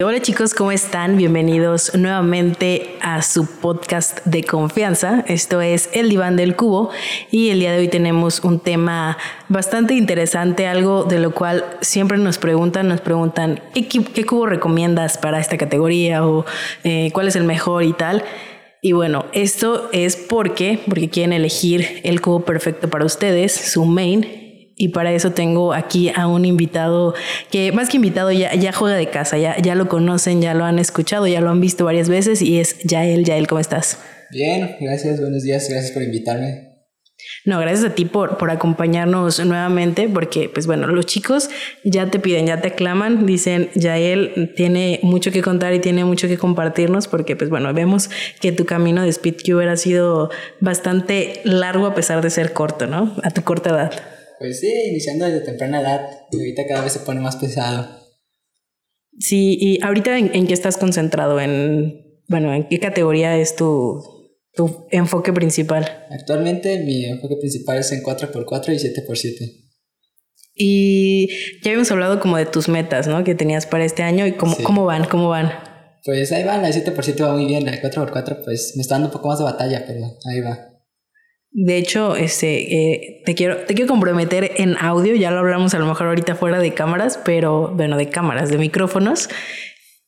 Hola chicos, ¿cómo están? Bienvenidos nuevamente a su podcast de confianza. Esto es El Diván del Cubo y el día de hoy tenemos un tema bastante interesante, algo de lo cual siempre nos preguntan, nos preguntan ¿qué, cubo recomiendas para esta categoría o eh, cuál es el mejor y tal. Y bueno, esto es porque, porque quieren elegir el cubo perfecto para ustedes, su main, y para eso tengo aquí a un invitado que más que invitado ya, ya juega de casa, ya, ya lo conocen, ya lo han escuchado, ya lo han visto varias veces y es Yael. Yael, ¿cómo estás? Bien, gracias, buenos días, gracias por invitarme. No, gracias a ti por, por acompañarnos nuevamente, porque pues bueno, los chicos ya te piden, ya te aclaman, dicen, Yael tiene mucho que contar y tiene mucho que compartirnos, porque pues bueno, vemos que tu camino de Speedcuber ha sido bastante largo a pesar de ser corto, ¿no? A tu corta edad. Pues sí, iniciando desde temprana edad y ahorita cada vez se pone más pesado. Sí, y ahorita en, qué estás concentrado, en, bueno, en qué categoría es tu, tu enfoque principal. Actualmente mi enfoque principal es en 4x4 y 7x7. Y ya habíamos hablado como de tus metas, ¿no? Que tenías para este año y cómo, cómo van, cómo van. Pues ahí va, la 7x7 va muy bien, la 4x4 pues me está dando un poco más de batalla, pero ahí va. De hecho, este, eh, te, quiero, te quiero comprometer en audio, ya lo hablamos a lo mejor ahorita fuera de cámaras, pero bueno, de cámaras, de micrófonos.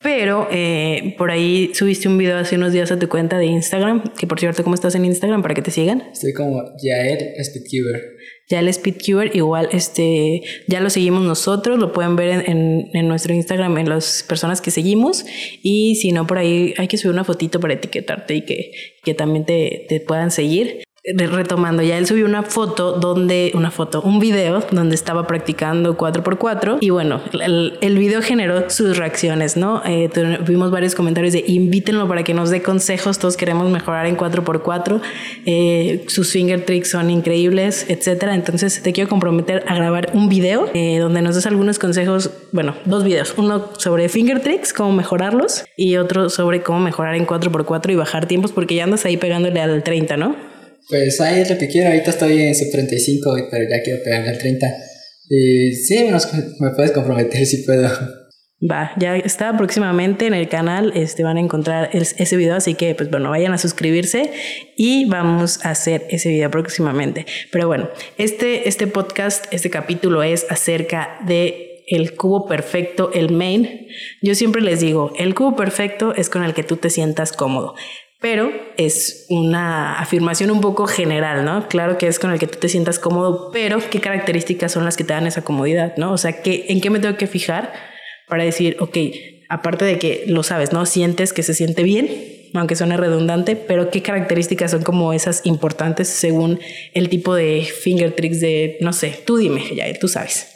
Pero eh, por ahí subiste un video hace unos días a tu cuenta de Instagram, que por cierto, ¿cómo estás en Instagram para que te sigan? Estoy como Yael Speedcuber. Yael Speedcuber, igual este, ya lo seguimos nosotros, lo pueden ver en, en, nuestro Instagram, en las personas que seguimos. Y si no, por ahí hay que subir una fotito para etiquetarte y que, que también te, te puedan seguir retomando, ya él subió una foto donde, una foto, un video donde estaba practicando 4x4 y bueno, el, el video generó sus reacciones, ¿no? Eh, tuvimos varios comentarios de invítenlo para que nos dé consejos, todos queremos mejorar en 4x4, eh, sus finger tricks son increíbles, etcétera. Entonces te quiero comprometer a grabar un video eh, donde nos des algunos consejos, bueno, dos videos, uno sobre finger tricks, cómo mejorarlos y otro sobre cómo mejorar en 4x4 y bajar tiempos porque ya andas ahí pegándole al 30, ¿no? Pues ahí es lo que quiero. Ahorita estoy en sub 35, pero ya quiero pegarle al 30. Y sí, me puedes comprometer si puedo. Va, ya está próximamente en el canal, este, van a encontrar ese video, así que pues bueno, vayan a suscribirse y vamos a hacer ese video próximamente. Pero bueno, este, este podcast, este capítulo es acerca de el cubo perfecto, el main. Yo siempre les digo, el cubo perfecto es con el que tú te sientas cómodo pero es una afirmación un poco general, ¿no? Claro que es con el que tú te sientas cómodo, pero ¿qué características son las que te dan esa comodidad, ¿no? O sea, ¿qué, ¿en qué me tengo que fijar para decir, ok, aparte de que lo sabes, ¿no? Sientes que se siente bien, aunque suene redundante, pero ¿qué características son como esas importantes según el tipo de finger tricks de, no sé, tú dime, ya, tú sabes.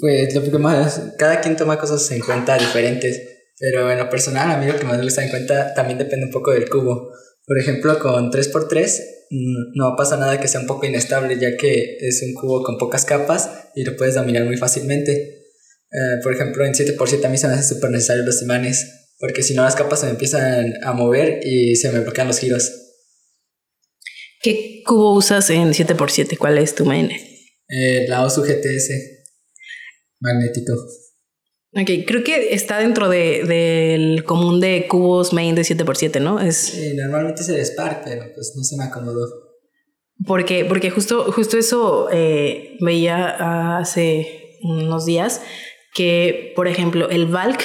Pues lo que más, cada quien toma cosas en cuenta diferentes. Pero en lo personal, a mí lo que más me gusta en cuenta también depende un poco del cubo. Por ejemplo, con 3x3 mm, no pasa nada que sea un poco inestable, ya que es un cubo con pocas capas y lo puedes dominar muy fácilmente. Eh, por ejemplo, en 7x7 a mí se me hace súper necesario los imanes, porque si no las capas se me empiezan a mover y se me bloquean los giros. ¿Qué cubo usas en 7x7? ¿Cuál es tu main? Eh, la OSU GTS magnético. Ok, creo que está dentro del de, común de cubos main de 7x7, ¿no? Es... Sí, normalmente es el Spark, pero pues no se me acomodó. Porque, porque justo, justo eso eh, veía hace unos días, que por ejemplo el Valk,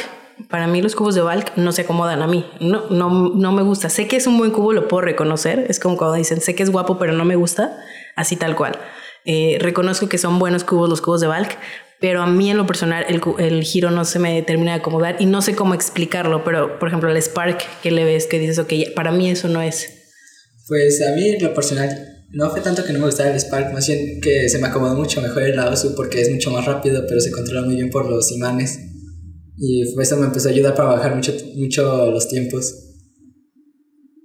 para mí los cubos de Valk no se acomodan a mí, no, no, no me gusta. Sé que es un buen cubo, lo puedo reconocer, es como cuando dicen, sé que es guapo, pero no me gusta, así tal cual. Eh, reconozco que son buenos cubos los cubos de Valk, pero a mí en lo personal el, el, giro no se me termina de acomodar y no sé cómo explicarlo, pero por ejemplo el Spark que le ves que dices, ok, para mí eso no es. Pues a mí en lo personal no fue tanto que no me gustara el Spark, más bien que se me acomodó mucho mejor el Aosu porque es mucho más rápido, pero se controla muy bien por los imanes. Y eso me empezó a ayudar para bajar mucho, mucho los tiempos.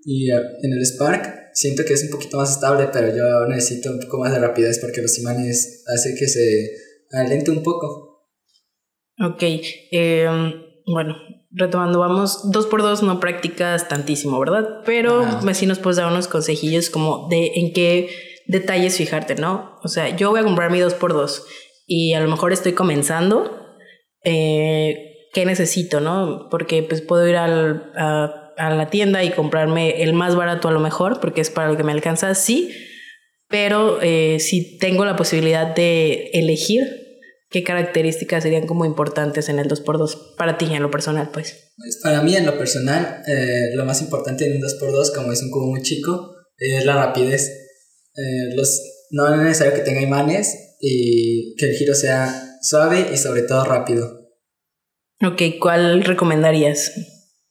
Y eh, en el Spark siento que es un poquito más estable, pero yo necesito un poco más de rapidez porque los imanes hace que se alente un poco. Ok, em, bueno, retomando, vamos, dos por dos no practicas tantísimo, ¿verdad? Pero si nos puedes dar unos consejillos como de en qué detalles fijarte, ¿no? O sea, yo voy a comprar mi dos por dos y a lo mejor estoy comenzando. Eh, qué necesito, ¿no? Porque pues puedo ir al, a, a la tienda y comprarme el más barato a lo mejor, porque es para lo que me alcanza, sí, pero eh, si tengo la posibilidad de elegir qué características serían como importantes en el 2x2 para ti en lo personal, pues. pues para mí en lo personal, eh, lo más importante en un 2x2, como es un cubo muy chico, es la rapidez. Eh, los, no es necesario que tenga imanes y que el giro sea suave y sobre todo rápido. Ok, ¿cuál recomendarías?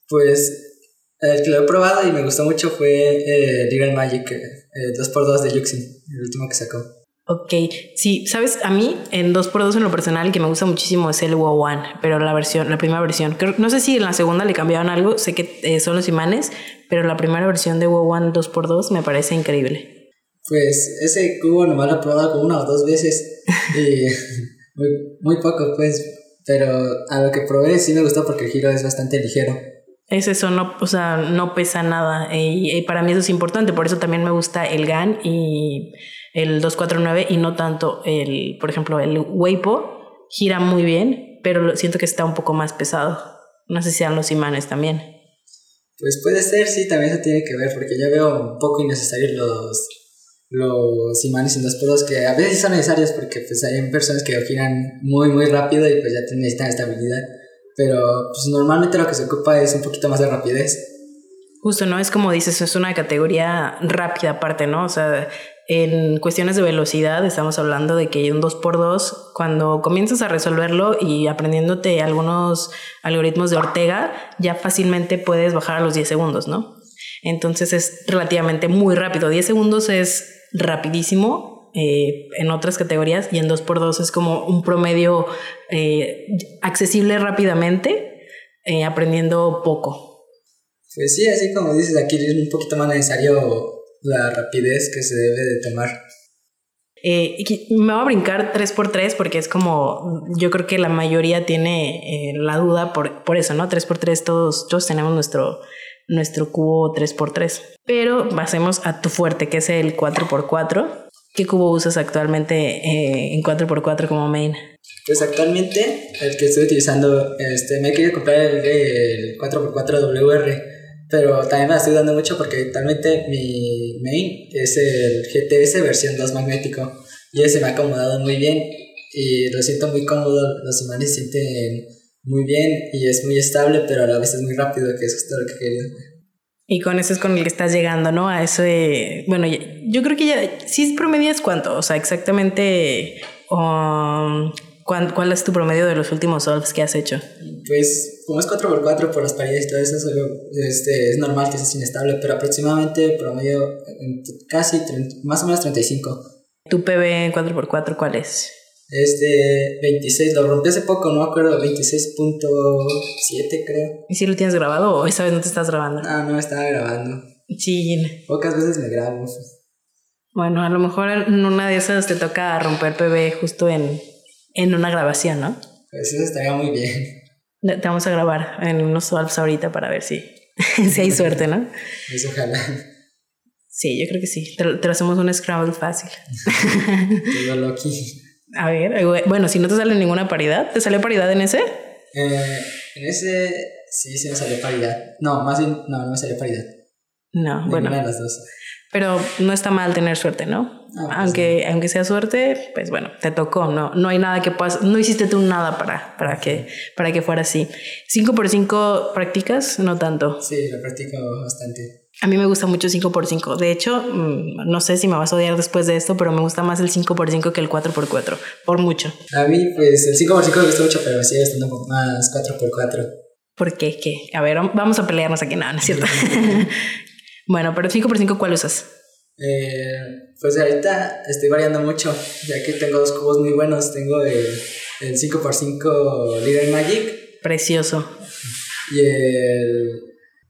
Pues el que lo he probado y me gustó mucho fue eh, Little Magic eh, 2x2 de Yuxin, el último que sacó. Ok, sí, sabes, a mí en 2x2 en lo personal que me gusta muchísimo es el WoW One, pero la versión, la primera versión. no sé si en la segunda le cambiaron algo, sé que eh, son los imanes, pero la primera versión de WoW One 2x2 me parece increíble. Pues ese cubo nomás lo he probado como una o dos veces y muy, muy poco, pues, pero a lo que probé sí me gustó porque el giro es bastante ligero. Es eso, no, o sea, no pesa nada. Y, para mí eso es importante, por eso también me gusta el GAN y el 249 y no tanto el, por ejemplo, el Weipo. Gira muy bien, pero siento que está un poco más pesado. No sé si sean los imanes también. Pues puede ser, sí, también eso tiene que ver, porque yo veo un poco innecesarios los, los imanes en dos podos que a veces son necesarios porque pues hay personas que giran muy, muy rápido y pues ya necesitan estabilidad pero pues normalmente lo que se ocupa es un poquito más de rapidez. Justo, ¿no? Es como dices, es una categoría rápida aparte, ¿no? O sea, en cuestiones de velocidad estamos hablando de que un 2x2, cuando comienzas a resolverlo y aprendiéndote algunos algoritmos de Ortega, ya fácilmente puedes bajar a los 10 segundos, ¿no? Entonces es relativamente muy rápido. 10 segundos es rapidísimo eh, en otras categorías y en 2x2 es como un promedio eh, accesible rápidamente, eh, aprendiendo poco. Pues sí, así como dices, aquí es un poquito más necesario la rapidez que se debe de tomar. me voy a brincar 3x3 porque es como, yo creo que la mayoría tiene la duda por, por eso, ¿no? 3x3 todos, todos tenemos nuestro, nuestro cubo 3x3. Pero pasemos a tu fuerte, que es el 4x4. ¿Qué cubo usas actualmente eh, en 4x4 como main? Pues actualmente el que estoy utilizando, este, me he querido comprar el, 4x4 WR, pero también me estoy dando mucho porque actualmente mi main es el GTS versión 2 magnético y ese me ha acomodado muy bien y lo siento muy cómodo, los imanes se sienten muy bien y es muy estable, pero a la vez es muy rápido, que eso es todo lo que quería. Y con eso es con el que estás llegando, ¿no? A eso de, bueno, yo creo que ya, sí promedias cuánto, o sea, exactamente, um, ¿cuál, es tu promedio de los últimos solves que has hecho? Pues como es 4x4 por las paredes y todo eso, este, es normal que sea inestable, pero aproximadamente promedio casi más o menos 35. ¿Tu PB en 4x4 cuál es? Este 26, lo rompí hace poco, no me acuerdo, 26.7 creo. ¿Y si lo tienes grabado o esa vez no te estás grabando? No, no estaba grabando. Sí. Pocas veces me grabo. Bueno, a lo mejor en una de esas te toca romper PB justo en, en una grabación, ¿no? Pues eso estaría muy bien. Te vamos a grabar en unos swalps ahorita para ver si, si hay suerte, ¿no? Eso ojalá. Sí, yo creo que sí. Te, te hacemos un scramble fácil. Loki. A ver, eh, bueno, si no te sale ninguna paridad, ¿te sale paridad en ese? Eh, en ese sí, sí me salió paridad. No, más bien, no, no me salió paridad. No, bueno. de las dos. Pero no está mal tener suerte, ¿no? Ah, pues aunque, aunque sea suerte, pues bueno, te tocó, no, no hay nada que puedas, no hiciste tú nada para, para, que, para que fuera así. ¿5 por 5 practicas? No tanto. Sí, lo practico bastante. A mí me gusta mucho 5x5. De hecho, mm, no sé si me vas a odiar después de esto, pero me gusta más el 5x5 que el 4x4. Por mucho. A mí, pues el 5x5 me gusta mucho, pero sigue estando un poco más 4x4. ¿Por qué? ¿Qué? A ver, vamos a pelearnos aquí. No, no es cierto. bueno, pero 5x5, ¿cuál usas? Eh, pues ahorita estoy variando mucho, ya que tengo dos cubos muy buenos. Tengo el, el 5x5 Leader Magic. Precioso. Y el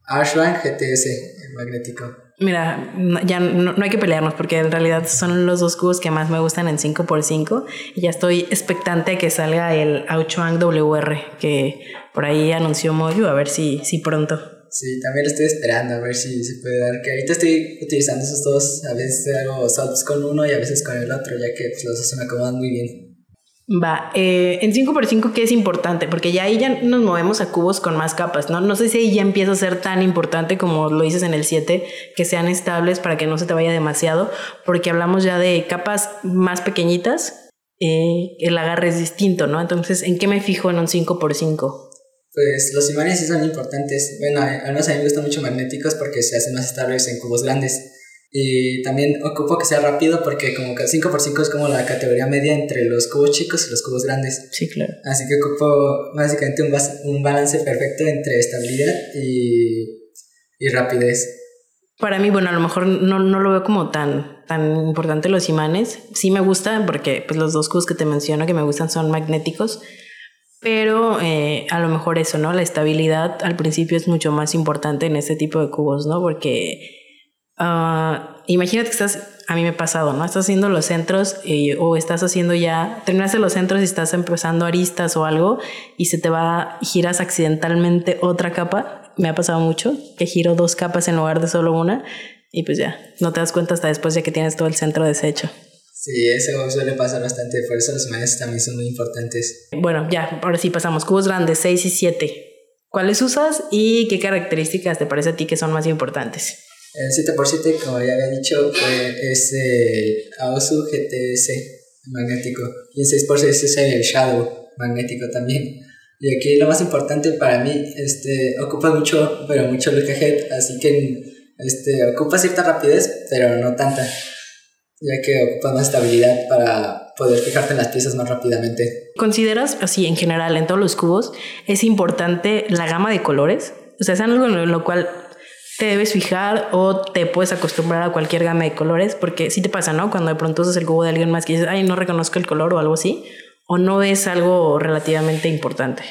Ashbank GTS magnético. Mira, ya no, hay que pelearnos porque en realidad son los dos cubos que más me gustan en 5x5 y ya estoy expectante a que salga el Auchuang WR que por ahí anunció Moyu, a ver si, si pronto. Sí, también lo estoy esperando a ver si se puede dar, que ahorita estoy utilizando esos dos, a veces hago subs con uno y a veces con el otro, ya que pues, los dos se me acomodan muy bien. Va, eh, en 5x5, ¿qué es importante? Porque ya ahí ya nos movemos a cubos con más capas, ¿no? No sé si ahí ya empieza a ser tan importante como lo dices en el 7, que sean estables para que no se te vaya demasiado, porque hablamos ya de capas más pequeñitas, eh, el agarre es distinto, ¿no? Entonces, ¿en qué me fijo en un 5x5? Pues los imanes sí son importantes. Bueno, a mí me gustan mucho magnéticos porque se hacen más estables en cubos grandes. Y también ocupo que sea rápido porque como que 5x5 es como la categoría media entre los cubos chicos y los cubos grandes. Sí, claro. Así que ocupo básicamente un, un balance perfecto entre estabilidad y, y rapidez. Para mí, bueno, a lo mejor no, no, lo veo como tan, tan importante los imanes. Sí me gusta porque pues, los dos cubos que te menciono que me gustan son magnéticos. Pero eh, a lo mejor eso, ¿no? La estabilidad al principio es mucho más importante en este tipo de cubos, ¿no? Porque uh, imagínate que estás, a mí me ha pasado, ¿no? Estás haciendo los centros o estás haciendo ya, terminaste los centros y estás empezando aristas o algo y se te va, giras accidentalmente otra capa. Me ha pasado mucho, que giro dos capas en lugar de solo una y pues ya, no te das cuenta hasta después ya que tienes todo el centro deshecho. Sí, eso suele pasar bastante, por eso los imanes también son muy importantes. Bueno, ya, ahora sí pasamos. Cubos grandes, 6 y 7. ¿Cuáles usas y qué características te parece a ti que son más importantes? El 7x7, como ya había dicho, es el Aosu GTS magnético y el 6x6 es el Shadow magnético también. Y aquí lo más importante para mí, este, ocupa mucho, pero mucho look ahead, así que este, ocupa cierta rapidez, pero no tanta ya que ocupa más estabilidad para poder fijarte en las piezas más rápidamente. ¿Consideras, así en general, en todos los cubos, es importante la gama de colores? O sea, es algo en lo cual te debes fijar o te puedes acostumbrar a cualquier gama de colores, porque sí te pasa, ¿no? Cuando de pronto usas el cubo de alguien más que dices, ay, no reconozco el color o algo así, o no es algo relativamente importante.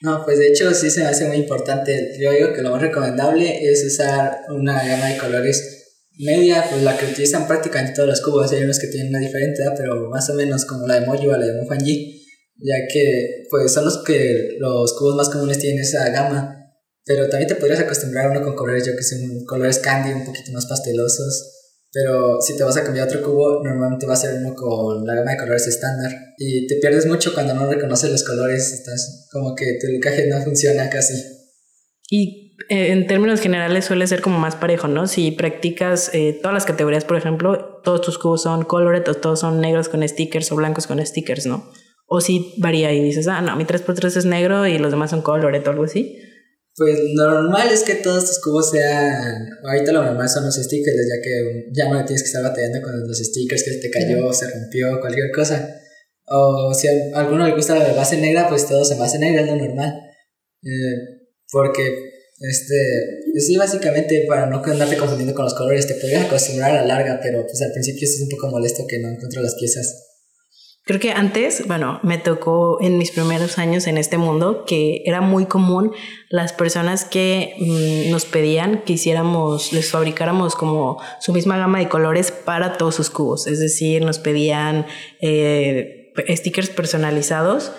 No, pues de hecho sí se me hace muy importante. Yo digo que lo más recomendable es usar una gama de colores media, pues la que utilizan prácticamente todos los cubos, hay unos que tienen una diferente, pero más o menos como la de Mojo o la de Mofanji, ya que pues son los que los cubos más comunes tienen esa gama, pero también te podrías acostumbrar uno con colores, yo que son colores candy, un poquito más pastelosos, pero si te vas a cambiar otro cubo, normalmente va a ser uno con la gama de colores estándar, y te pierdes mucho cuando no reconoces los colores, estás como que tu encaje no funciona casi. Y en términos generales suele ser como más parejo, ¿no? Si practicas eh, todas las categorías, por ejemplo, todos tus cubos son colored o todos son negros con stickers o blancos con stickers, ¿no? O si varía y dices, ah, no, mi 3x3 es negro y los demás son colored o algo así. Pues lo normal es que todos tus cubos sean. Ahorita lo normal son los stickers, ya que ya no tienes que estar batallando con los stickers que te cayó, se rompió, cualquier cosa. O si a alguno le gusta la base negra, pues todo se base negra, es lo normal. Eh, porque este, sí, básicamente para no andarte confundiendo con los colores, te podrías acostumbrar a la larga, pero pues al principio es un poco molesto que no encuentro las piezas. Creo que antes, bueno, me tocó en mis primeros años en este mundo que era muy común las personas que mm, nos pedían que hiciéramos, les fabricáramos como su misma gama de colores para todos sus cubos. Es decir, nos pedían eh, stickers personalizados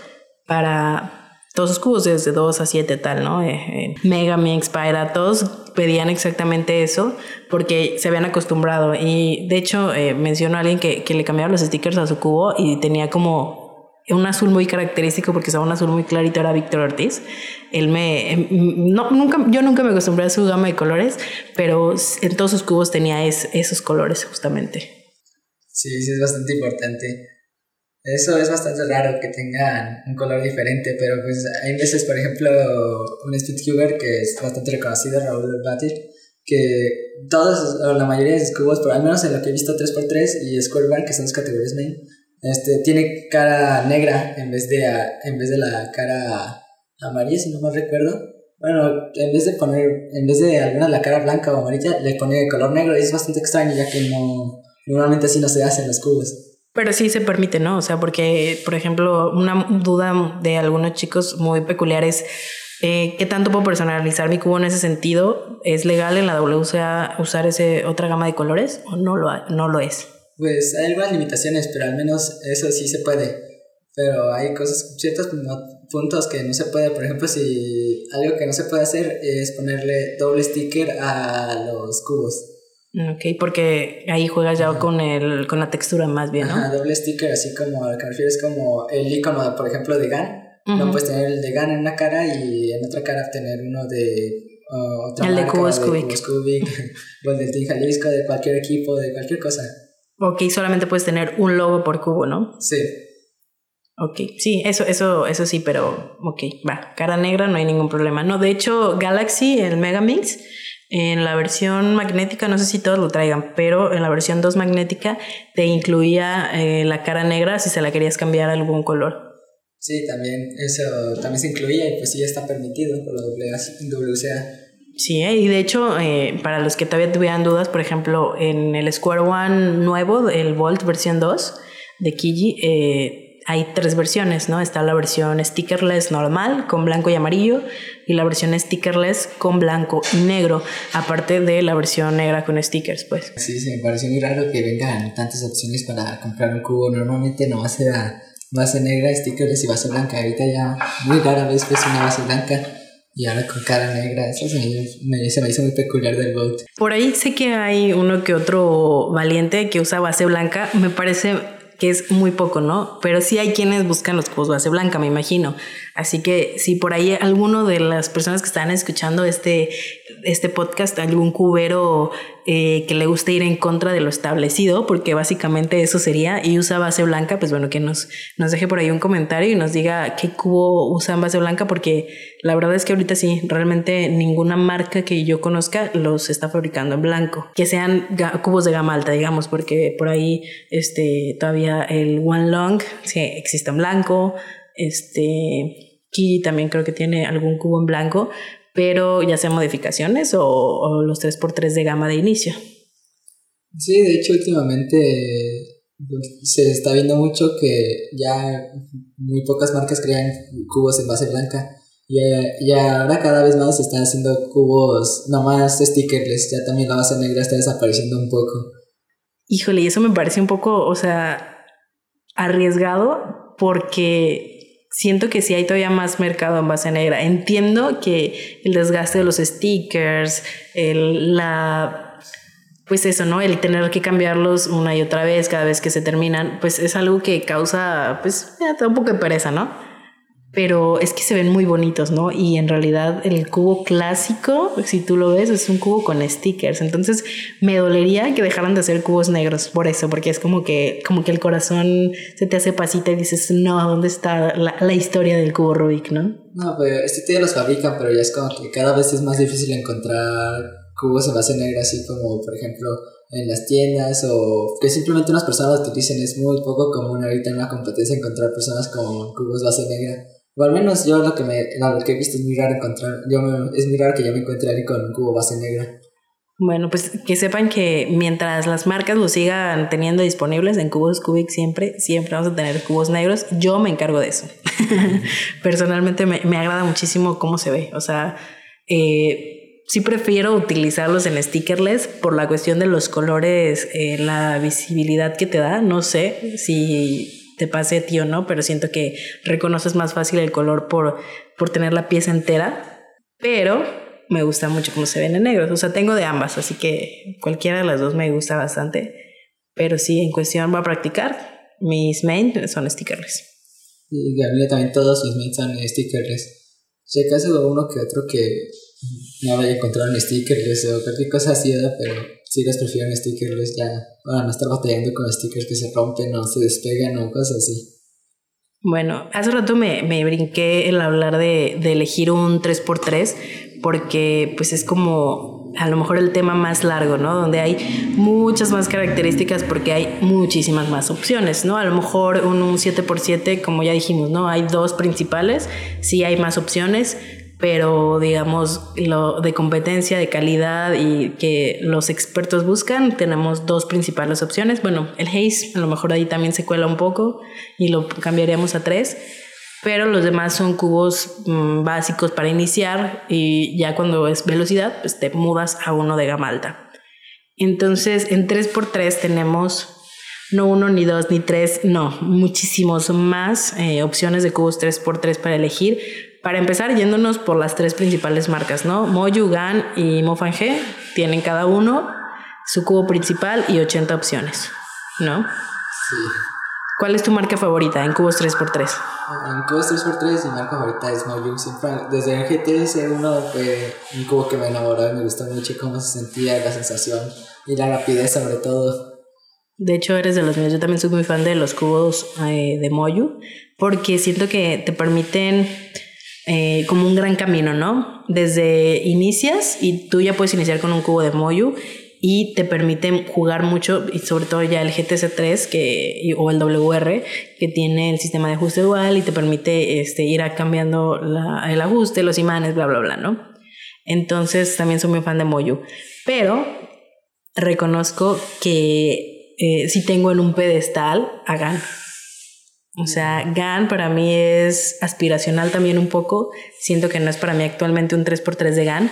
para, todos los cubos desde 2 a 7 tal, ¿no? Eh, eh, Mega, Mix, Spyra, todos pedían exactamente eso porque se habían acostumbrado. Y de hecho, eh, mencionó a alguien que, que le cambiaba los stickers a su cubo y tenía como un azul muy característico porque estaba un azul muy clarito, era Víctor Ortiz. Él me, em, no, nunca, yo nunca me acostumbré a su gama de colores, pero en todos sus cubos tenía esos colores justamente. Sí, sí, es bastante importante. Eso es bastante raro que tengan un color diferente, pero pues hay veces, por ejemplo, un Speedcuber que es bastante reconocido, Raúl Batir, que todos, o la mayoría de sus cubos, por al menos en lo que he visto 3x3 y Square Bar, que son las categorías main, este, tiene cara negra en vez de, en vez de la cara amarilla, si no mal recuerdo. Bueno, en vez de poner, en vez de alguna la cara blanca o amarilla, le pone color negro y es bastante extraño ya que no, normalmente así no se hacen los cubos. Pero sí se permite, ¿no? O sea, porque, por ejemplo, una duda de algunos chicos muy peculiares, eh, ¿qué tanto puedo personalizar mi cubo en ese sentido? ¿Es legal en la WCA usar ese otra gama de colores o no lo, no lo es? Pues hay algunas limitaciones, pero al menos eso sí se puede. Pero hay cosas, ciertos puntos que no se puede. Por ejemplo, si algo que no se puede hacer es ponerle doble sticker a los cubos. Ok, porque ahí juegas ya con el con la textura más bien, ¿no? Ajá, doble sticker, así como lo que refieres como el icono, por ejemplo, de GAN. No puedes tener el de GAN en una cara y en otra cara tener uno de uh, otra el marca, de Cubos de Cubic. Cubos Cubic, o el del Team Jalisco, de cualquier equipo, de cualquier cosa. Ok, solamente puedes tener un logo por cubo, ¿no? Sí. Ok, sí, eso, eso, eso sí, pero ok, va, cara negra no hay ningún problema. No, de hecho, Galaxy, el Megamix, en la versión magnética, no sé si todos lo traigan, pero en la versión 2 magnética te incluía eh, la cara negra si se la querías cambiar a algún color. Sí, también eso también se incluía y pues sí ya está permitido por la WCA. Sí, eh, y de hecho, eh, para los que todavía tuvieran dudas, por ejemplo, en el Square One nuevo, el Volt versión 2 de Kiji, eh, hay tres versiones, ¿no? Está la versión stickerless normal con blanco y amarillo y la versión stickerless con blanco y negro, aparte de la versión negra con stickers, pues. Sí, sí, me pareció muy raro que vengan tantas opciones para comprar un cubo. Normalmente nomás era base negra, stickers y base blanca. Ahorita ya muy rara vez ves una base blanca y ahora con cara negra. Eso se me, se me hizo muy peculiar del Bolt. Por ahí sé que hay uno que otro valiente que usa base blanca. Me parece que es muy poco, ¿no? Pero sí hay quienes buscan los cubos base blanca, me imagino. Así que si por ahí alguno de las personas que están escuchando este, este podcast, algún cubero eh, que le guste ir en contra de lo establecido, porque básicamente eso sería, y usa base blanca, pues bueno, que nos, nos deje por ahí un comentario y nos diga qué cubo usan base blanca, porque la verdad es que ahorita sí, realmente ninguna marca que yo conozca los está fabricando en blanco. Que sean cubos de gama alta, digamos, porque por ahí este, todavía el One Long sí, existe en blanco. Este, Key también creo que tiene algún cubo en blanco, pero ya sea modificaciones o, o los 3x3 de gama de inicio. Sí, de hecho últimamente se está viendo mucho que ya muy pocas marcas crean cubos en base blanca. Y, y ahora cada vez más se están haciendo cubos no más stickerless, ya también la base negra está desapareciendo un poco. Híjole, y eso me parece un poco, o sea, arriesgado porque siento que sí hay todavía más mercado en base negra. Entiendo que el desgaste de los stickers, el, la, pues eso, ¿no? El tener que cambiarlos una y otra vez cada vez que se terminan, pues es algo que causa, pues, un poco de pereza, ¿no? Pero es que se ven muy bonitos, ¿no? Y en realidad el cubo clásico, si tú lo ves, es un cubo con stickers. Entonces me dolería que dejaran de hacer cubos negros por eso, porque es como que, como que el corazón se te hace pasita y dices, no, ¿dónde está la, la historia del cubo Rubik, no? No, pero este ya los fabrican, pero ya es como que cada vez es más difícil encontrar cubos en base negra, así como por ejemplo en las tiendas o que simplemente unas personas lo utilicen. Es muy poco común ahorita en una competencia encontrar personas con cubos base negra. O al menos yo lo que, me, lo que he visto es muy raro encontrar. Yo me, es muy que yo me encuentre alguien con un cubo base negra. Bueno, pues que sepan que mientras las marcas lo sigan teniendo disponibles en cubos Cubic siempre, siempre vamos a tener cubos negros. Yo me encargo de eso. Personalmente me, me, agrada muchísimo cómo se ve. O sea, eh, sí prefiero utilizarlos en stickerless por la cuestión de los colores, eh, la visibilidad que te da. No sé si te pase a ti o no, pero siento que reconoces más fácil el color por, por tener la pieza entera, pero me gusta mucho cómo se ven en negros. O sea, tengo de ambas, así que cualquiera de las dos me gusta bastante. Pero sí, en cuestión voy a practicar. Mis main son stickerless. Y Gabriela también todos mis mains son stickerless. Si acaso uno que otro que no vaya a encontrar un stickerless o cualquier cosa así, pero sí les prefiero en stickerless ya para no estar batallando con stickers que se rompen o se despegan o cosas así. Bueno, hace rato me, me brinqué el hablar de, de elegir un 3x3 porque pues es como a lo mejor el tema más largo, ¿no? Donde hay muchas más características porque hay muchísimas más opciones, ¿no? A lo mejor un, un 7x7, como ya dijimos, ¿no? Hay dos principales, sí hay más opciones, pero digamos lo de competencia, de calidad y que los expertos buscan, tenemos dos principales opciones. Bueno, el Haze a lo mejor ahí también se cuela un poco y lo cambiaríamos a tres, pero los demás son cubos mmm, básicos para iniciar y ya cuando es velocidad, pues te mudas a uno de gama alta. Entonces, en 3x3 tenemos no uno, ni dos, ni tres, no, muchísimos más eh, opciones de cubos 3x3 para elegir. Para empezar, yéndonos por las tres principales marcas, ¿no? Moyu, Gan y Mofangé tienen cada uno su cubo principal y 80 opciones, ¿no? Sí. ¿Cuál es tu marca favorita en cubos 3x3? En cubos 3x3 mi marca favorita es Moyu. Siempre, desde el GTS 1 fue un cubo que me enamoró y me gustó mucho cómo se sentía, la sensación y la rapidez sobre todo. De hecho, eres de los míos. Yo también soy muy fan de los cubos eh, de Moyu porque siento que te permiten eh, como un gran camino, ¿no? Desde inicias y tú ya puedes iniciar con un cubo de Moyu y te permiten jugar mucho y sobre todo ya el GTC3 que, o el WR que tiene el sistema de ajuste dual y te permite este, ir cambiando el ajuste, los imanes, bla, bla, bla, ¿no? Entonces también soy muy fan de Moyu. Pero reconozco que eh, si tengo en un pedestal a GAN. O sea, GAN para mí es aspiracional también un poco. Siento que no es para mí actualmente un 3x3 de GAN,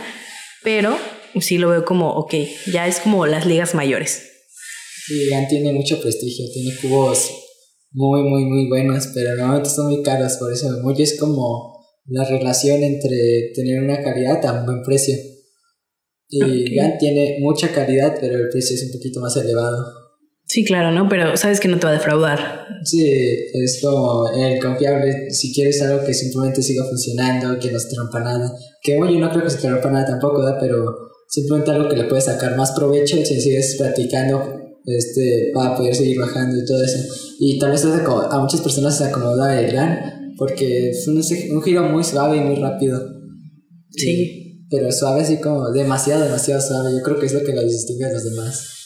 pero sí lo veo como, ok, ya es como las ligas mayores. Sí, GAN tiene mucho prestigio, tiene cubos muy, muy, muy buenos, pero normalmente son muy caros, por eso muy es como la relación entre tener una calidad a un buen precio. Y GAN tiene mucha calidad, pero el precio es un poquito más elevado. Sí, claro, ¿no? Pero sabes que no te va a defraudar. Sí, es como el confiable. Si quieres algo que simplemente siga funcionando, que no se te rompa nada. Que bueno, yo no creo que se te rompa nada tampoco, ¿verdad? Pero simplemente algo que le puedes sacar más provecho si sigues practicando este, para poder seguir bajando y todo eso. Y tal vez a muchas personas se acomoda el gran, porque es un, un giro muy suave y muy rápido. Sí. pero suave así como demasiado, demasiado suave. Yo creo que es lo que lo distingue de los demás.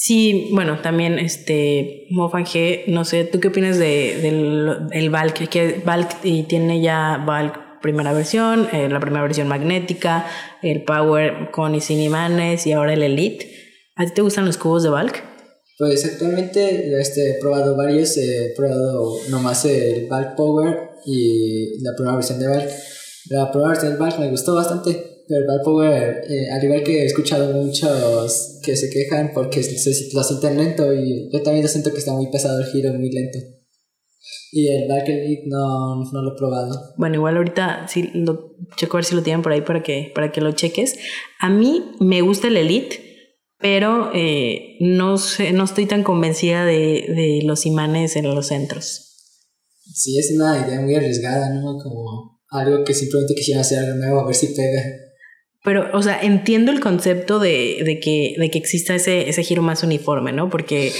Sí, bueno, también este Mofan G, no sé, ¿tú qué opinas de, del el Valk? Que Valk y tiene ya Valk primera versión, eh, la primera versión magnética, el Power con y sin imanes y ahora el Elite. ¿A ti te gustan los cubos de Valk? Pues actualmente este, he probado varios, he probado nomás el Valk Power y la primera versión de Valk. La primera versión de Valk me gustó bastante pero Power, eh, al igual que he escuchado muchos que se quejan porque se, lo sienten lento y yo también lo siento que está muy pesado el giro, muy lento. Y el Dark Elite no, no lo he probado. Bueno, igual ahorita sí lo checo a ver si lo tienen por ahí para que, para que lo cheques. A mí me gusta el Elite, pero eh, no, sé, no estoy tan convencida de, de los imanes en los centros. Sí, es una idea muy arriesgada, ¿no? Como algo que simplemente quisiera hacer algo nuevo, a ver si pega. Pero, o sea, entiendo el concepto de, de, que, de que exista ese, ese giro más uniforme, ¿no? Porque,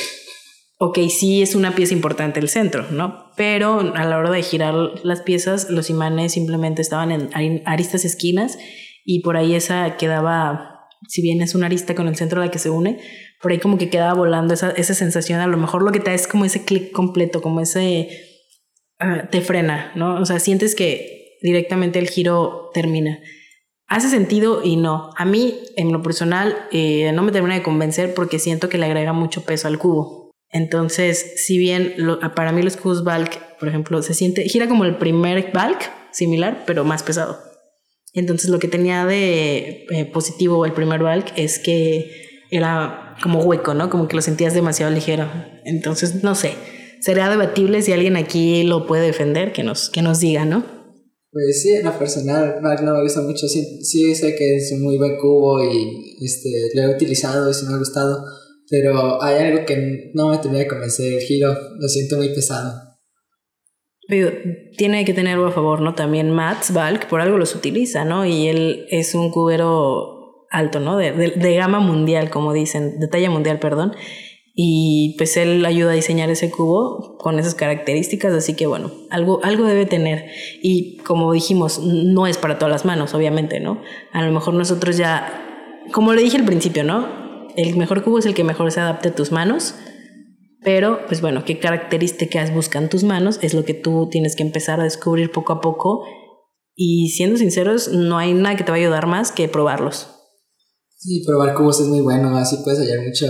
ok, sí es una pieza importante el centro, ¿no? Pero a la hora de girar las piezas, los imanes simplemente estaban en aristas esquinas y por ahí esa quedaba, si bien es una arista con el centro a la que se une, por ahí como que quedaba volando esa, esa sensación. A lo mejor lo que te da es como ese clic completo, como ese... Ah, te frena, ¿no? O sea, sientes que directamente el giro termina hace sentido y no. A mí, en lo personal, eh, no me termina de convencer porque siento que le agrega mucho peso al cubo. Entonces, si bien para mí los cubos Valk, por ejemplo, se siente, gira como el primer Valk, similar, pero más pesado. Entonces, lo que tenía de eh, positivo el primer Valk es que era como hueco, ¿no? Como que lo sentías demasiado ligero. Entonces, no sé. Sería debatible si alguien aquí lo puede defender, que nos, que nos diga, ¿no? Pues sí, en lo personal, Mac no me gusta mucho. Sí, sí, sé que es un muy buen cubo y este, lo he utilizado y sí me ha gustado. Pero hay algo que no me termina de convencer. El giro lo siento muy pesado. Pero tiene que tener algo a favor, ¿no? También Mats Valk por algo los utiliza, ¿no? Y él es un cubero alto, ¿no? De, de, de gama mundial, como dicen, de talla mundial, perdón y pues él ayuda a diseñar ese cubo con esas características, así que bueno, algo, algo debe tener. Y como dijimos, no es para todas las manos, obviamente, ¿no? A lo mejor nosotros ya, como le dije al principio, ¿no? El mejor cubo es el que mejor se adapte a tus manos, pero pues bueno, qué características buscan tus manos es lo que tú tienes que empezar a descubrir poco a poco. Y siendo sinceros, no hay nada que te va a ayudar más que probarlos. Sí, probar cubos es muy bueno, así puedes hallar mucho,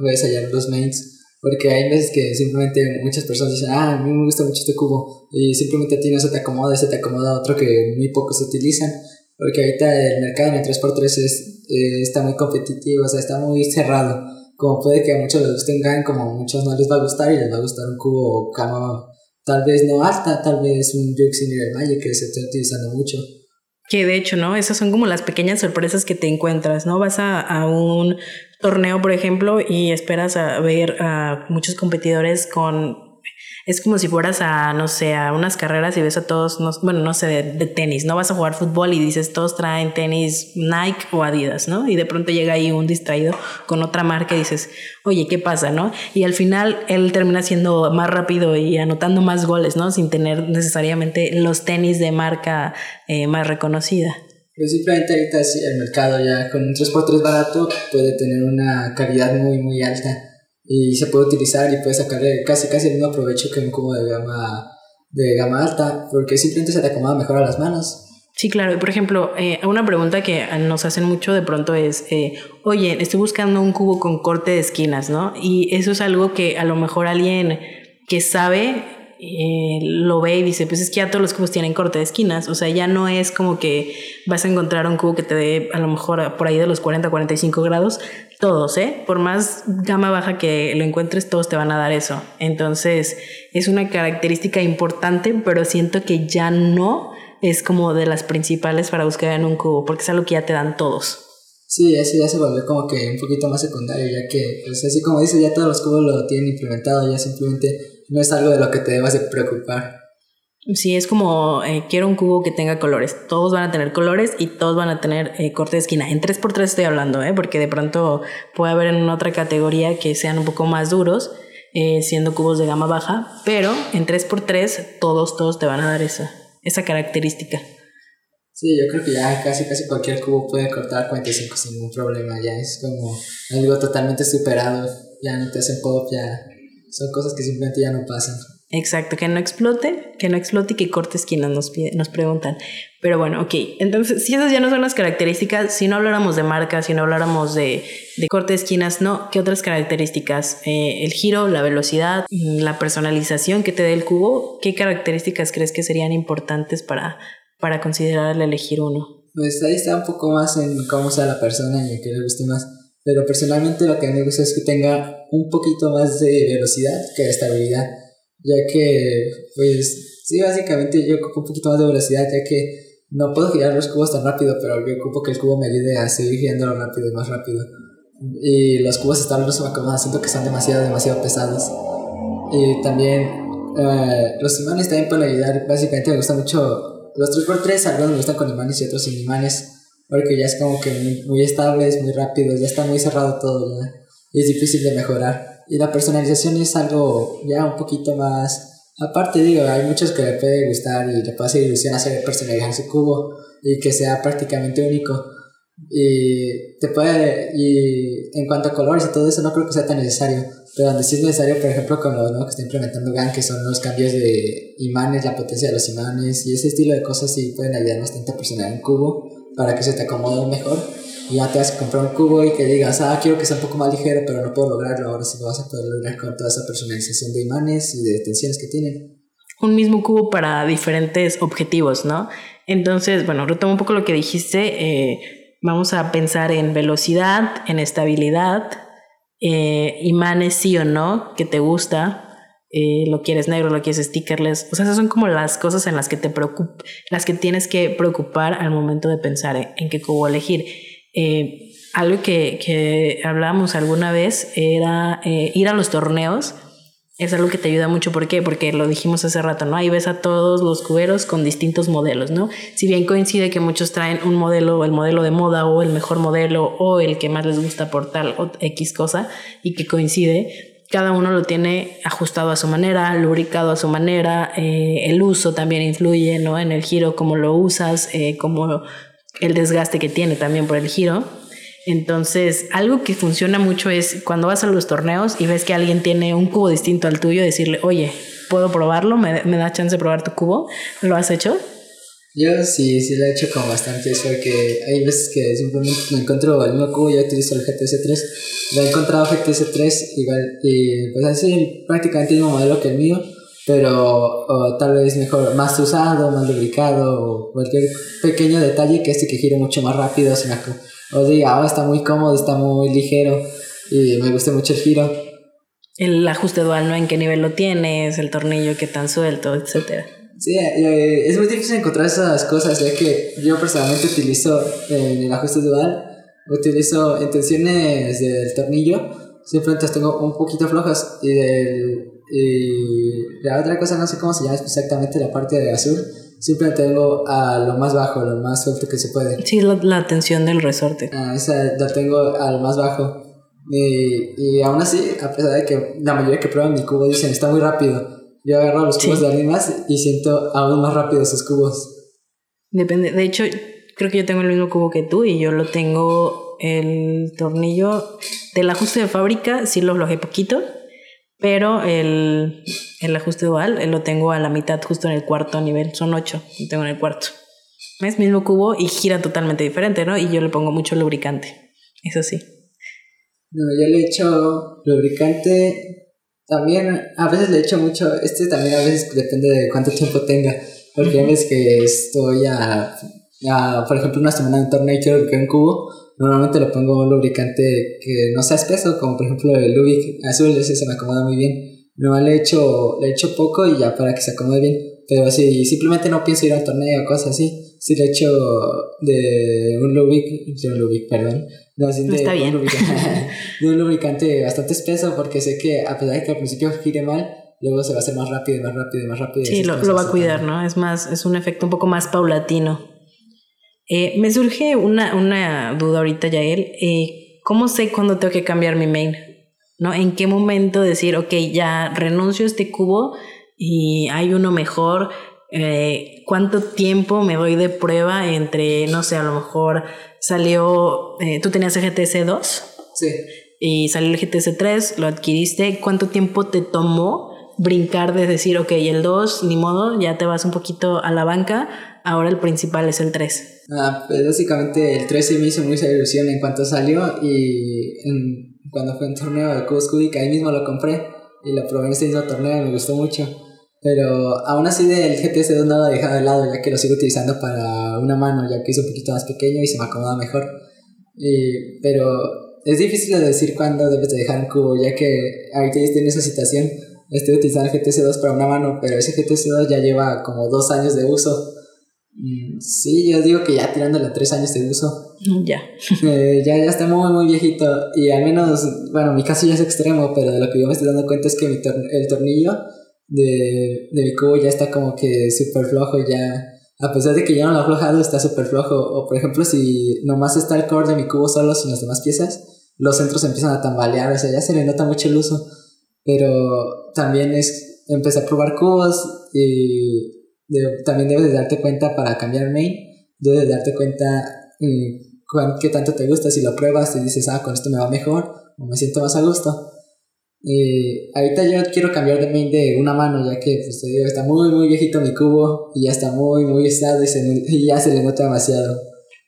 puedes hallar los mains. Porque hay veces que simplemente muchas personas dicen, ah, a mí me gusta mucho este cubo. Y simplemente a ti no se te acomoda, se te acomoda otro que muy pocos utilizan. Porque ahorita el mercado en el 3x3 es, eh, está muy competitivo, o sea, está muy cerrado. Como puede que a muchos les guste un GAN, como a muchos no les va a gustar y les va a gustar un cubo cama tal vez no alta, tal vez un Yuxin nivel Magic que se está utilizando mucho. Que de hecho, ¿no? Esas son como las pequeñas sorpresas que te encuentras, ¿no? Vas a, a un torneo, por ejemplo, y esperas a ver a muchos competidores con es como si fueras a, no sé, a unas carreras y ves a todos, bueno, no sé, de, tenis, no vas a jugar fútbol y dices, todos traen tenis Nike o Adidas, ¿no? Y de pronto llega ahí un distraído con otra marca y dices, oye, ¿qué pasa, no? Y al final él termina siendo más rápido y anotando más goles, ¿no? Sin tener necesariamente los tenis de marca eh, más reconocida. Pues simplemente ahorita el mercado ya con un 3x3 barato puede tener una calidad muy, muy alta y se puede utilizar y puede sacarle casi casi el mismo provecho que un cubo de gama de gama alta porque simplemente se te acomoda mejor a las manos. Sí, claro. Por ejemplo, eh, una pregunta que nos hacen mucho de pronto es, eh, oye, estoy buscando un cubo con corte de esquinas, ¿no? Y eso es algo que a lo mejor alguien que sabe eh, lo ve y dice, pues es que ya todos los cubos tienen corte de esquinas, o sea, ya no es como que vas a encontrar un cubo que te dé a lo mejor por ahí de los 40, 45 grados, todos, ¿eh? Por más gama baja que lo encuentres, todos te van a dar eso. Entonces, es una característica importante, pero siento que ya no es como de las principales para buscar en un cubo, porque es algo que ya te dan todos. Sí, eso ya se volvió como que un poquito más secundario, ya que, pues así como dices, ya todos los cubos lo tienen implementado, ya simplemente no es algo de lo que te debas de preocupar. Sí, es como eh, quiero un cubo que tenga colores. Todos van a tener colores y todos van a tener eh, corte de esquina. En 3x3 estoy hablando, ¿eh? porque de pronto puede haber en otra categoría que sean un poco más duros, eh, siendo cubos de gama baja, pero en 3x3 todos, todos te van a dar esa, esa característica. Sí, yo creo que ya casi casi cualquier cubo puede cortar 45 sin ningún problema. Ya es como algo totalmente superado. Ya no te hacen pop, ya son cosas que simplemente ya no pasan. Exacto, que no explote, que no explote y que corte esquinas, nos, nos preguntan. Pero bueno, ok. Entonces, si esas ya no son las características, si no habláramos de marca, si no habláramos de, de corte de esquinas, no, ¿qué otras características? Eh, el giro, la velocidad, la personalización que te dé el cubo, ¿qué características crees que serían importantes para, para considerar elegir uno? Pues ahí está un poco más en cómo sea la persona y en qué le guste más. Pero personalmente lo que me gusta es que tenga un poquito más de velocidad que de estabilidad. Ya que, pues, sí, básicamente yo ocupo un poquito más de velocidad, ya que no puedo girar los cubos tan rápido, pero yo ocupo que el cubo me ayude a seguir girándolo rápido y más rápido. Y los cubos estables se me acomodan, siento que son demasiado, demasiado pesados. Y también eh, los imanes también pueden ayudar. Básicamente me gusta mucho los 3x3, algunos me gustan con imanes y otros sin imanes porque ya es como que muy, muy estable, es muy rápido, ya está muy cerrado todo, ya. Y es difícil de mejorar. Y la personalización es algo ya un poquito más... Aparte, digo, hay muchos que le puede gustar y le puede hacer ilusión hacer personalizar su cubo y que sea prácticamente único. Y te puede... Y en cuanto a colores y todo eso, no creo que sea tan necesario. Pero donde sí es necesario, por ejemplo, con lo que está implementando GAN, que son los cambios de imanes, la potencia de los imanes y ese estilo de cosas, sí pueden ayudar bastante a personalizar un cubo para que se te acomode mejor. Y ya te vas a comprar un cubo y que digas, ah, quiero que sea un poco más ligero, pero no puedo lograrlo. Ahora sí lo vas a poder lograr con toda esa personalización de imanes y de tensiones que tienen. Un mismo cubo para diferentes objetivos, ¿no? Entonces, bueno, retomo un poco lo que dijiste. Eh, vamos a pensar en velocidad, en estabilidad, eh, imanes sí o no, que te gusta, eh, lo quieres negro, lo quieres stickerless. O sea, esas son como las cosas en las que te preocup las que tienes que preocupar al momento de pensar en, qué cubo elegir. Eh, algo que, que hablábamos alguna vez era eh, ir a los torneos. Es algo que te ayuda mucho. ¿Por qué? Porque lo dijimos hace rato, ¿no? Ahí ves a todos los cuberos con distintos modelos, ¿no? Si bien coincide que muchos traen un modelo, el modelo de moda o el mejor modelo o el que más les gusta por tal o X cosa y que coincide, cada uno lo tiene ajustado a su manera, lubricado a su manera, eh, el uso también influye ¿no? en el giro, cómo lo usas, eh, como el desgaste que tiene también por el giro. Entonces, algo que funciona mucho es cuando vas a los torneos y ves que alguien tiene un cubo distinto al tuyo, decirle, oye, ¿puedo probarlo? ¿Me, me da chance de probar tu cubo? ¿Lo has hecho? Yo sí, sí lo he hecho con bastante eso, que hay veces que simplemente me encuentro el mismo cubo, yo utilizo el GTS3, lo he encontrado GTS3 igual, y pues así prácticamente el mismo modelo que el mío, pero tal vez mejor, más usado, más lubricado, o cualquier pequeño detalle que este que gire mucho más rápido, o diga, oh, está muy cómodo, está muy ligero, y me gusta mucho el giro. El ajuste dual, ¿no? En qué nivel lo tienes, el tornillo, qué tan suelto, etcétera. Sí, eh, es muy difícil encontrar esas cosas, ya que yo personalmente utilizo en el ajuste dual, utilizo en tensiones del tornillo, simplemente las tengo un poquito flojas y, del, y la otra cosa no sé cómo se llama exactamente la parte de azul, simplemente tengo a lo más bajo, lo más suelto que se puede. Sí, la, la tensión del resorte. Ah, esa la tengo al más bajo. Y, y aún así, a pesar de que la mayoría que prueban mi cubo dicen está muy rápido, yo agarro los cubos de alguien más y siento aún más rápido esos cubos. Depende. De hecho, creo que yo tengo el mismo cubo que tú y yo lo tengo el tornillo del ajuste de fábrica, sí lo aflojé poquito, pero el, el ajuste dual lo tengo a la mitad, justo en el cuarto nivel. Son ocho, lo tengo en el cuarto. Es mismo cubo y gira totalmente diferente, ¿no? Y yo le pongo mucho lubricante. Eso sí. No, yo le echo lubricante también a veces le echo mucho, este también a veces depende de cuánto tiempo tenga, porque a veces que estoy a, a, por ejemplo, una semana en torneo y quiero un cubo, normalmente le pongo un lubricante que no sea espeso, como por ejemplo el Lubic azul, ese se me acomoda muy bien. No le echo, le echo poco y ya para que se acomode bien, pero si simplemente no pienso ir al torneo o cosas así, si le echo de un Lubic, de un perdón, no, Está bien. Un de un lubricante bastante espeso porque sé que a pesar de que al principio gire mal, luego se va a hacer más rápido más rápido más rápido. Sí, lo, lo va a cuidar, ¿no? Es más, es un efecto un poco más paulatino. Eh, me surge una, una duda ahorita, Yael. Eh, ¿Cómo sé cuándo tengo que cambiar mi main? ¿No? ¿En qué momento decir, ok, ya renuncio a este cubo y hay uno mejor? Eh, ¿Cuánto tiempo me doy de prueba entre, no sé, a lo mejor salió, eh, tú tenías el GTS 2. Sí. Y salió el GTS 3, lo adquiriste. ¿Cuánto tiempo te tomó brincar de decir, ok, el 2, ni modo, ya te vas un poquito a la banca, ahora el principal es el 3? Ah, pues básicamente el 3 se me hizo muy ilusión en cuanto salió y cuando fue un torneo de Cubos ahí mismo lo compré y lo probé en ese mismo torneo y me gustó mucho. Pero aún así del GTS 2 no lo he dejado de lado, ya que lo sigo utilizando para una mano, ya que es un poquito más pequeño y se me acomoda mejor. Y, pero es difícil de decir cuándo debes de dejar un cubo, ya que ahorita estoy en esa situación. Estoy utilizando el GTS 2 para una mano, pero ese GTS 2 ya lleva como dos años de uso. Mm, sí, yo digo que ya tirándole a tres años de uso. Ya. Eh, ya, ya está muy, muy viejito. Y al menos, bueno, mi caso ya es extremo, pero de lo que yo me estoy dando cuenta es que mi el tornillo de, de mi cubo ya está como que súper flojo, ya a pesar de que ya no lo he aflojado, está súper flojo. O por ejemplo, si nomás está el core de mi cubo solo sin las demás piezas, los centros empiezan a tambalear, o sea, ya se le nota mucho el uso. Pero también es empezar a probar cubos y también debes de darte cuenta para cambiar main, debes de darte cuenta mm, qué tanto te gusta, si lo pruebas y dices, ah, con esto me va mejor o me siento más a gusto eh, ahorita yo quiero cambiar de main de una mano, ya que pues, te digo, está muy, muy viejito mi cubo y ya está muy, muy estado y, ya se le nota demasiado.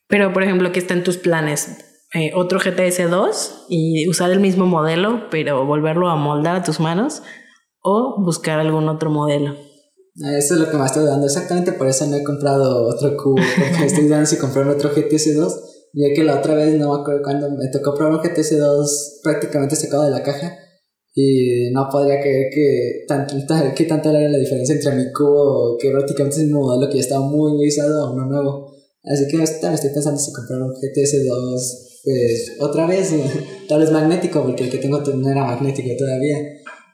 Pero, por ejemplo, ¿qué está en tus planes? Eh, ¿Otro GTS 2 y usar el mismo modelo, pero volverlo a moldar a tus manos? ¿O buscar algún otro modelo? Ah, eso es lo que me estoy dando. Exactamente por eso no he comprado otro cubo, porque estoy dando si comprar otro GTS 2, ya que la otra vez, no me acuerdo cuando me tocó probar un GTS 2 prácticamente sacado de la caja y no podría creer que, tanto, que tanta era la diferencia entre mi cubo, que prácticamente es mismo modelo que ya estaba muy, usado, a uno nuevo. Así que ahorita estoy pensando si comprar un GTS 2, pues otra vez, tal vez magnético, porque el que tengo no era magnético todavía.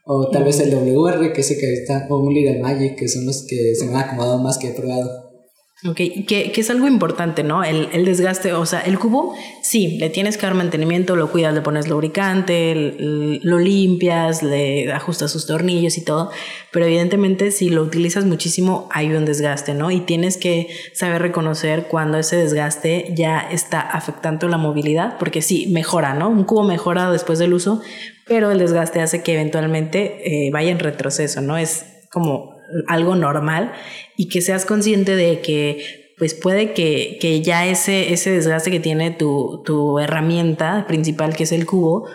O tal vez el WR, que sé que está, o un Little Magic, que son los que se me han acomodado más que he probado. Ok, que, que, es algo importante, ¿no? El, el, desgaste, o sea, el cubo, sí, le tienes que dar mantenimiento, lo cuidas, le pones lubricante, lo limpias, le ajustas sus tornillos y todo, pero evidentemente si lo utilizas muchísimo hay un desgaste, ¿no? Y tienes que saber reconocer cuando ese desgaste ya está afectando la movilidad, porque sí, mejora, ¿no? Un cubo mejora después del uso, pero el desgaste hace que eventualmente eh, vaya en retroceso, ¿no? Es como algo normal y que seas consciente de que pues puede que, que ya ese, ese desgaste que tiene tu, tu herramienta principal, que es el cubo,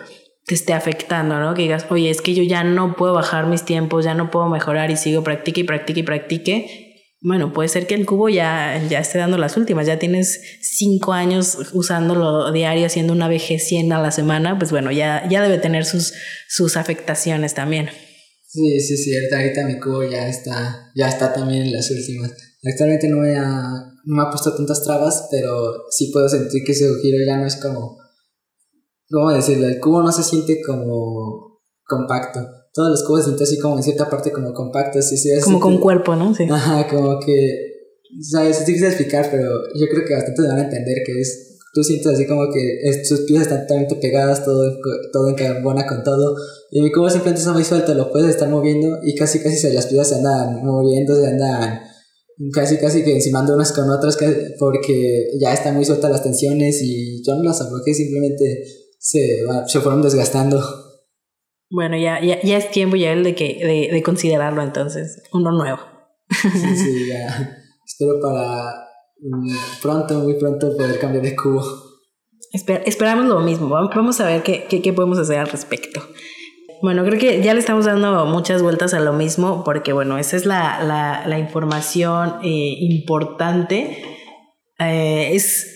te esté afectando, ¿no? Que digas, oye, es que yo ya no puedo bajar mis tiempos, ya no puedo mejorar y sigo practique y practique y practique. Bueno, puede ser que el cubo ya, ya esté dando las últimas, ya tienes cinco años usándolo diario, haciendo una VG 100 a la semana, pues bueno, ya, ya debe tener sus, sus afectaciones también. Sí, sí, sí, ahorita mi cubo ya está, ya está también en las últimas. Actualmente no me ha, no me ha puesto tantas trabas, pero sí puedo sentir que su giro ya no es como, ¿cómo decirlo? El cubo no se siente como compacto. Todos los cubos se sienten así como en cierta parte como compactos. Sí, sí, como con cuerpo, ¿no? Sí. Ajá, como que, sabes, es difícil explicar, pero yo creo que bastante van a entender que es tú sientes así como que sus piezas están totalmente pegadas, todo, todo encarbona con todo. Y mi cubo simplemente está muy suelto, lo puedes estar moviendo y casi casi se, las piezas se andan moviendo, se andan casi casi que encimando unas con otras porque ya están muy sueltas las tensiones y yo no las abroqué, simplemente se, se fueron desgastando. Bueno, ya, ya, ya es tiempo ya el de, que, de, de considerarlo entonces, uno nuevo. Sí, sí, ya. Espero para pronto, muy pronto poder cambiar de cubo. esperamos lo mismo. Vamos a ver qué, qué, podemos hacer al respecto. Bueno, creo que ya le estamos dando muchas vueltas a lo mismo porque, bueno, esa es la, la, la información eh, importante. Eh, es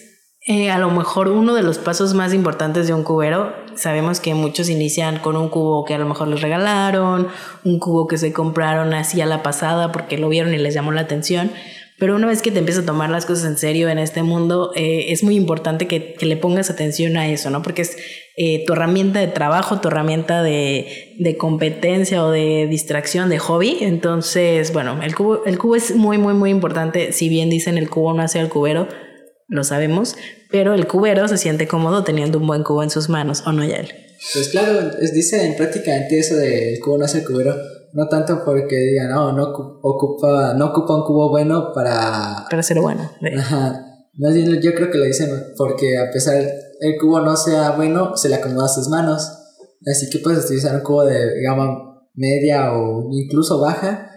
eh, a lo mejor uno de los pasos más importantes de un cubero. Sabemos que muchos inician con un cubo que a lo mejor les regalaron, un cubo que se compraron así a la pasada porque lo vieron y les llamó la atención. Pero una vez que te empiezas a tomar las cosas en serio en este mundo, eh, es muy importante que, que, le pongas atención a eso, ¿no? Porque es eh, tu herramienta de trabajo, tu herramienta de, de, competencia o de distracción, de hobby. Entonces, bueno, el cubo, el cubo es muy, muy, muy importante. Si bien dicen el cubo no hace al cubero, lo sabemos, pero el cubero se siente cómodo teniendo un buen cubo en sus manos, ¿o no, él Pues claro, es, dicen prácticamente eso de el cubo no hace el cubero no tanto porque digan, no, no ocupa, no ocupa un cubo bueno para... Para ser bueno. Ajá. Más bien yo creo que lo dicen porque a pesar el cubo no sea bueno, se le acomoda a sus manos. Así que puedes utilizar un cubo de gama media o incluso baja.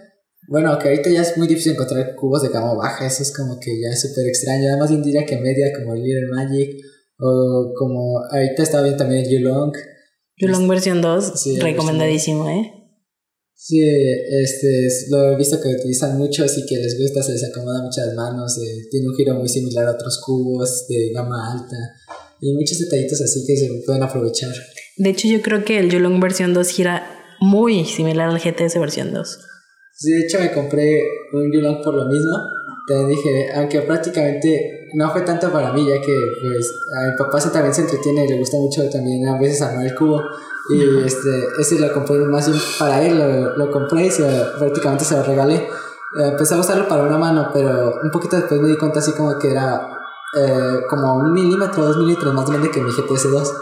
Bueno, que ahorita ya es muy difícil encontrar cubos de gama baja, eso es como que ya es súper extraño. Además, bien diría que media como el Little Magic o como ahorita está bien también el Yulong. Yulong versión 2, recomendadísimo, ¿eh? Sí, este, lo he visto que utilizan mucho, así que les gusta, se les acomoda muchas manos, eh, tiene un giro muy similar a otros cubos de gama alta y muchos detallitos así que se pueden aprovechar. De hecho, yo creo que el Yulong versión 2 gira muy similar al GTS versión 2. Sí, de hecho me compré un Yulong por lo mismo. Te dije, aunque prácticamente no fue tanto para mí, ya que pues a mi papá también se entretiene y le gusta mucho también a veces armar el cubo. Y este, ese lo compré más bien para él, lo, lo compré y se, prácticamente se lo regalé. Eh, empecé a usarlo para una mano, pero un poquito después me di cuenta así como que era eh, como un milímetro, dos milímetros más grande que mi GTS 2.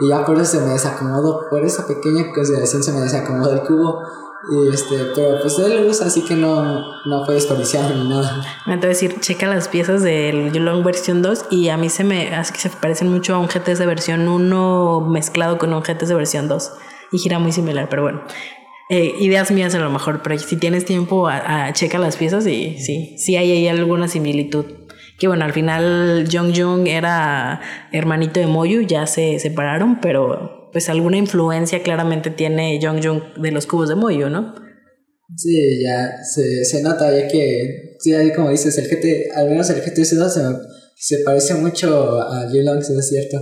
Y ya por eso se me desacomodó, por esa pequeña consideración se me desacomodó el cubo. Y este, pero pues él lo usa, así que no, no fue desperdiciado ni nada. Me a decir, checa las piezas del Yulong versión 2 y a mí se me hace que se parecen mucho a un GTS de versión 1 mezclado con un GTS de versión 2 y gira muy similar, pero bueno. Eh, ideas mías a lo mejor, pero si tienes tiempo a, a checa las piezas y sí, sí hay ahí alguna similitud. Que bueno, al final Jung Jung era hermanito de Moyu, ya se separaron, pero pues alguna influencia claramente tiene Jung Jung de los cubos de Moyo, ¿no? Sí, ya se, se nota, ya que, sí, ahí como dices, el GT, al menos el GTS2 se, se parece mucho a Yulong, si es cierto.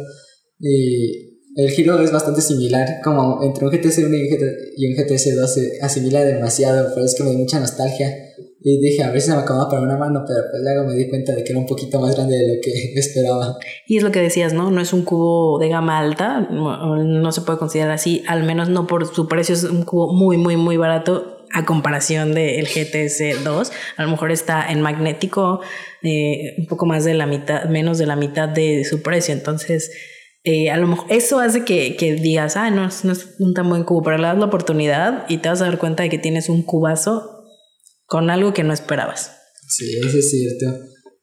Y el giro es bastante similar, como entre un GTS1 y un GTS2 se asimila demasiado, pero es que me da mucha nostalgia. Y dije, a ver si se me acomoda para una mano, pero pues luego me di cuenta de que era un poquito más grande de lo que esperaba. Y es lo que decías, ¿no? No es un cubo de gama alta, no, se puede considerar así, al menos no por su precio, es un cubo muy, muy, muy barato a comparación del GTS2. A lo mejor está en magnético eh, un poco más de la mitad, menos de la mitad de su precio. Entonces, eh, a lo mejor eso hace que, que digas, ah, no, no es un tan buen cubo, pero le das la oportunidad y te vas a dar cuenta de que tienes un cubazo con algo que no esperabas. Sí, eso es cierto.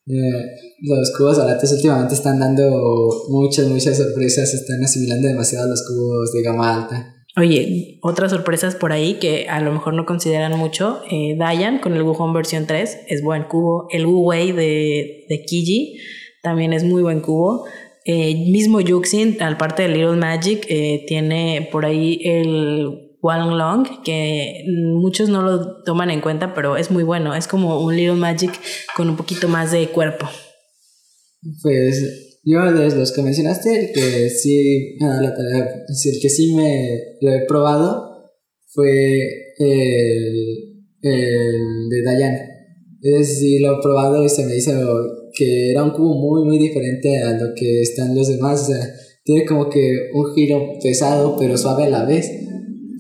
Eh, los cubos baratos últimamente están dando muchas, muchas sorpresas, están asimilando demasiado los cubos de gama alta. Oye, otras sorpresas por ahí que a lo mejor no consideran mucho, eh, Dayan con el Wuhan versión 3 es buen cubo, el Wu Wei de, de Kiji también es muy buen cubo. Eh, mismo Yuxin, al parte de Little Magic, eh, tiene por ahí el Wang Long, que muchos no lo toman en cuenta, pero es muy bueno. Es como un Little Magic con un poquito más de cuerpo. Pues yo de los que mencionaste, el que sí, el que sí me lo he probado fue el, el de Dayan. Es decir, lo he probado y se me hizo que era un cubo muy, muy diferente a lo que están los demás. Tiene como que un giro pesado, pero suave a la vez.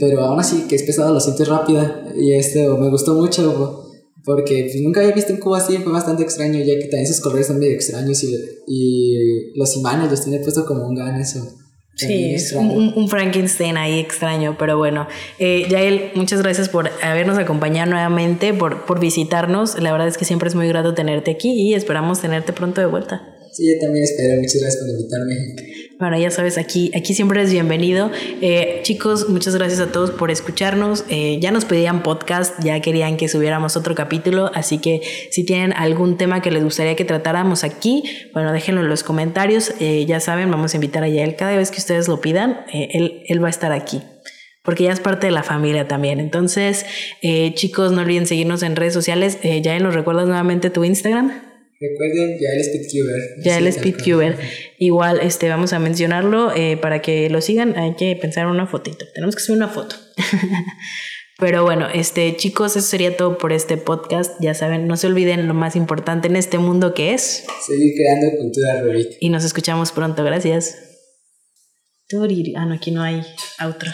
Pero aún así, que es pesado, lo sientes rápida. Y esto me gustó mucho porque pues, nunca había visto un cubo así, fue bastante extraño, ya que también sus colores son medio extraños y, y los imanes los tiene puesto como un gan eso. Sí, es un, Frankenstein ahí extraño, pero bueno. Eh, Yael, muchas gracias por habernos acompañado nuevamente, por, por visitarnos. La verdad es que siempre es muy grato tenerte aquí y esperamos tenerte pronto de vuelta. Sí, yo también espero. Muchas gracias por invitarme. Bueno, ya sabes, aquí, aquí siempre es bienvenido. Eh, chicos, muchas gracias a todos por escucharnos. Eh, ya nos pedían podcast, ya querían que subiéramos otro capítulo, así que si tienen algún tema que les gustaría que tratáramos aquí, bueno, déjenlo en los comentarios. Eh, ya saben, vamos a invitar a Yael cada vez que ustedes lo pidan, él, él va a estar aquí porque ya es parte de la familia también. Entonces, chicos, no olviden seguirnos en redes sociales. ya ¿nos recuerdas nuevamente tu Instagram? Recuerden, ya el Speedcuber. Ya el Speedcuber. Igual este, vamos a mencionarlo eh, para que lo sigan. Hay que pensar una fotito. Tenemos que subir una foto. Pero bueno, este, chicos, eso sería todo por este podcast. Ya saben, no se olviden lo más importante en este mundo que es seguir creando cultura Revit. Y nos escuchamos pronto. Gracias. Ah, no, aquí no hay otra.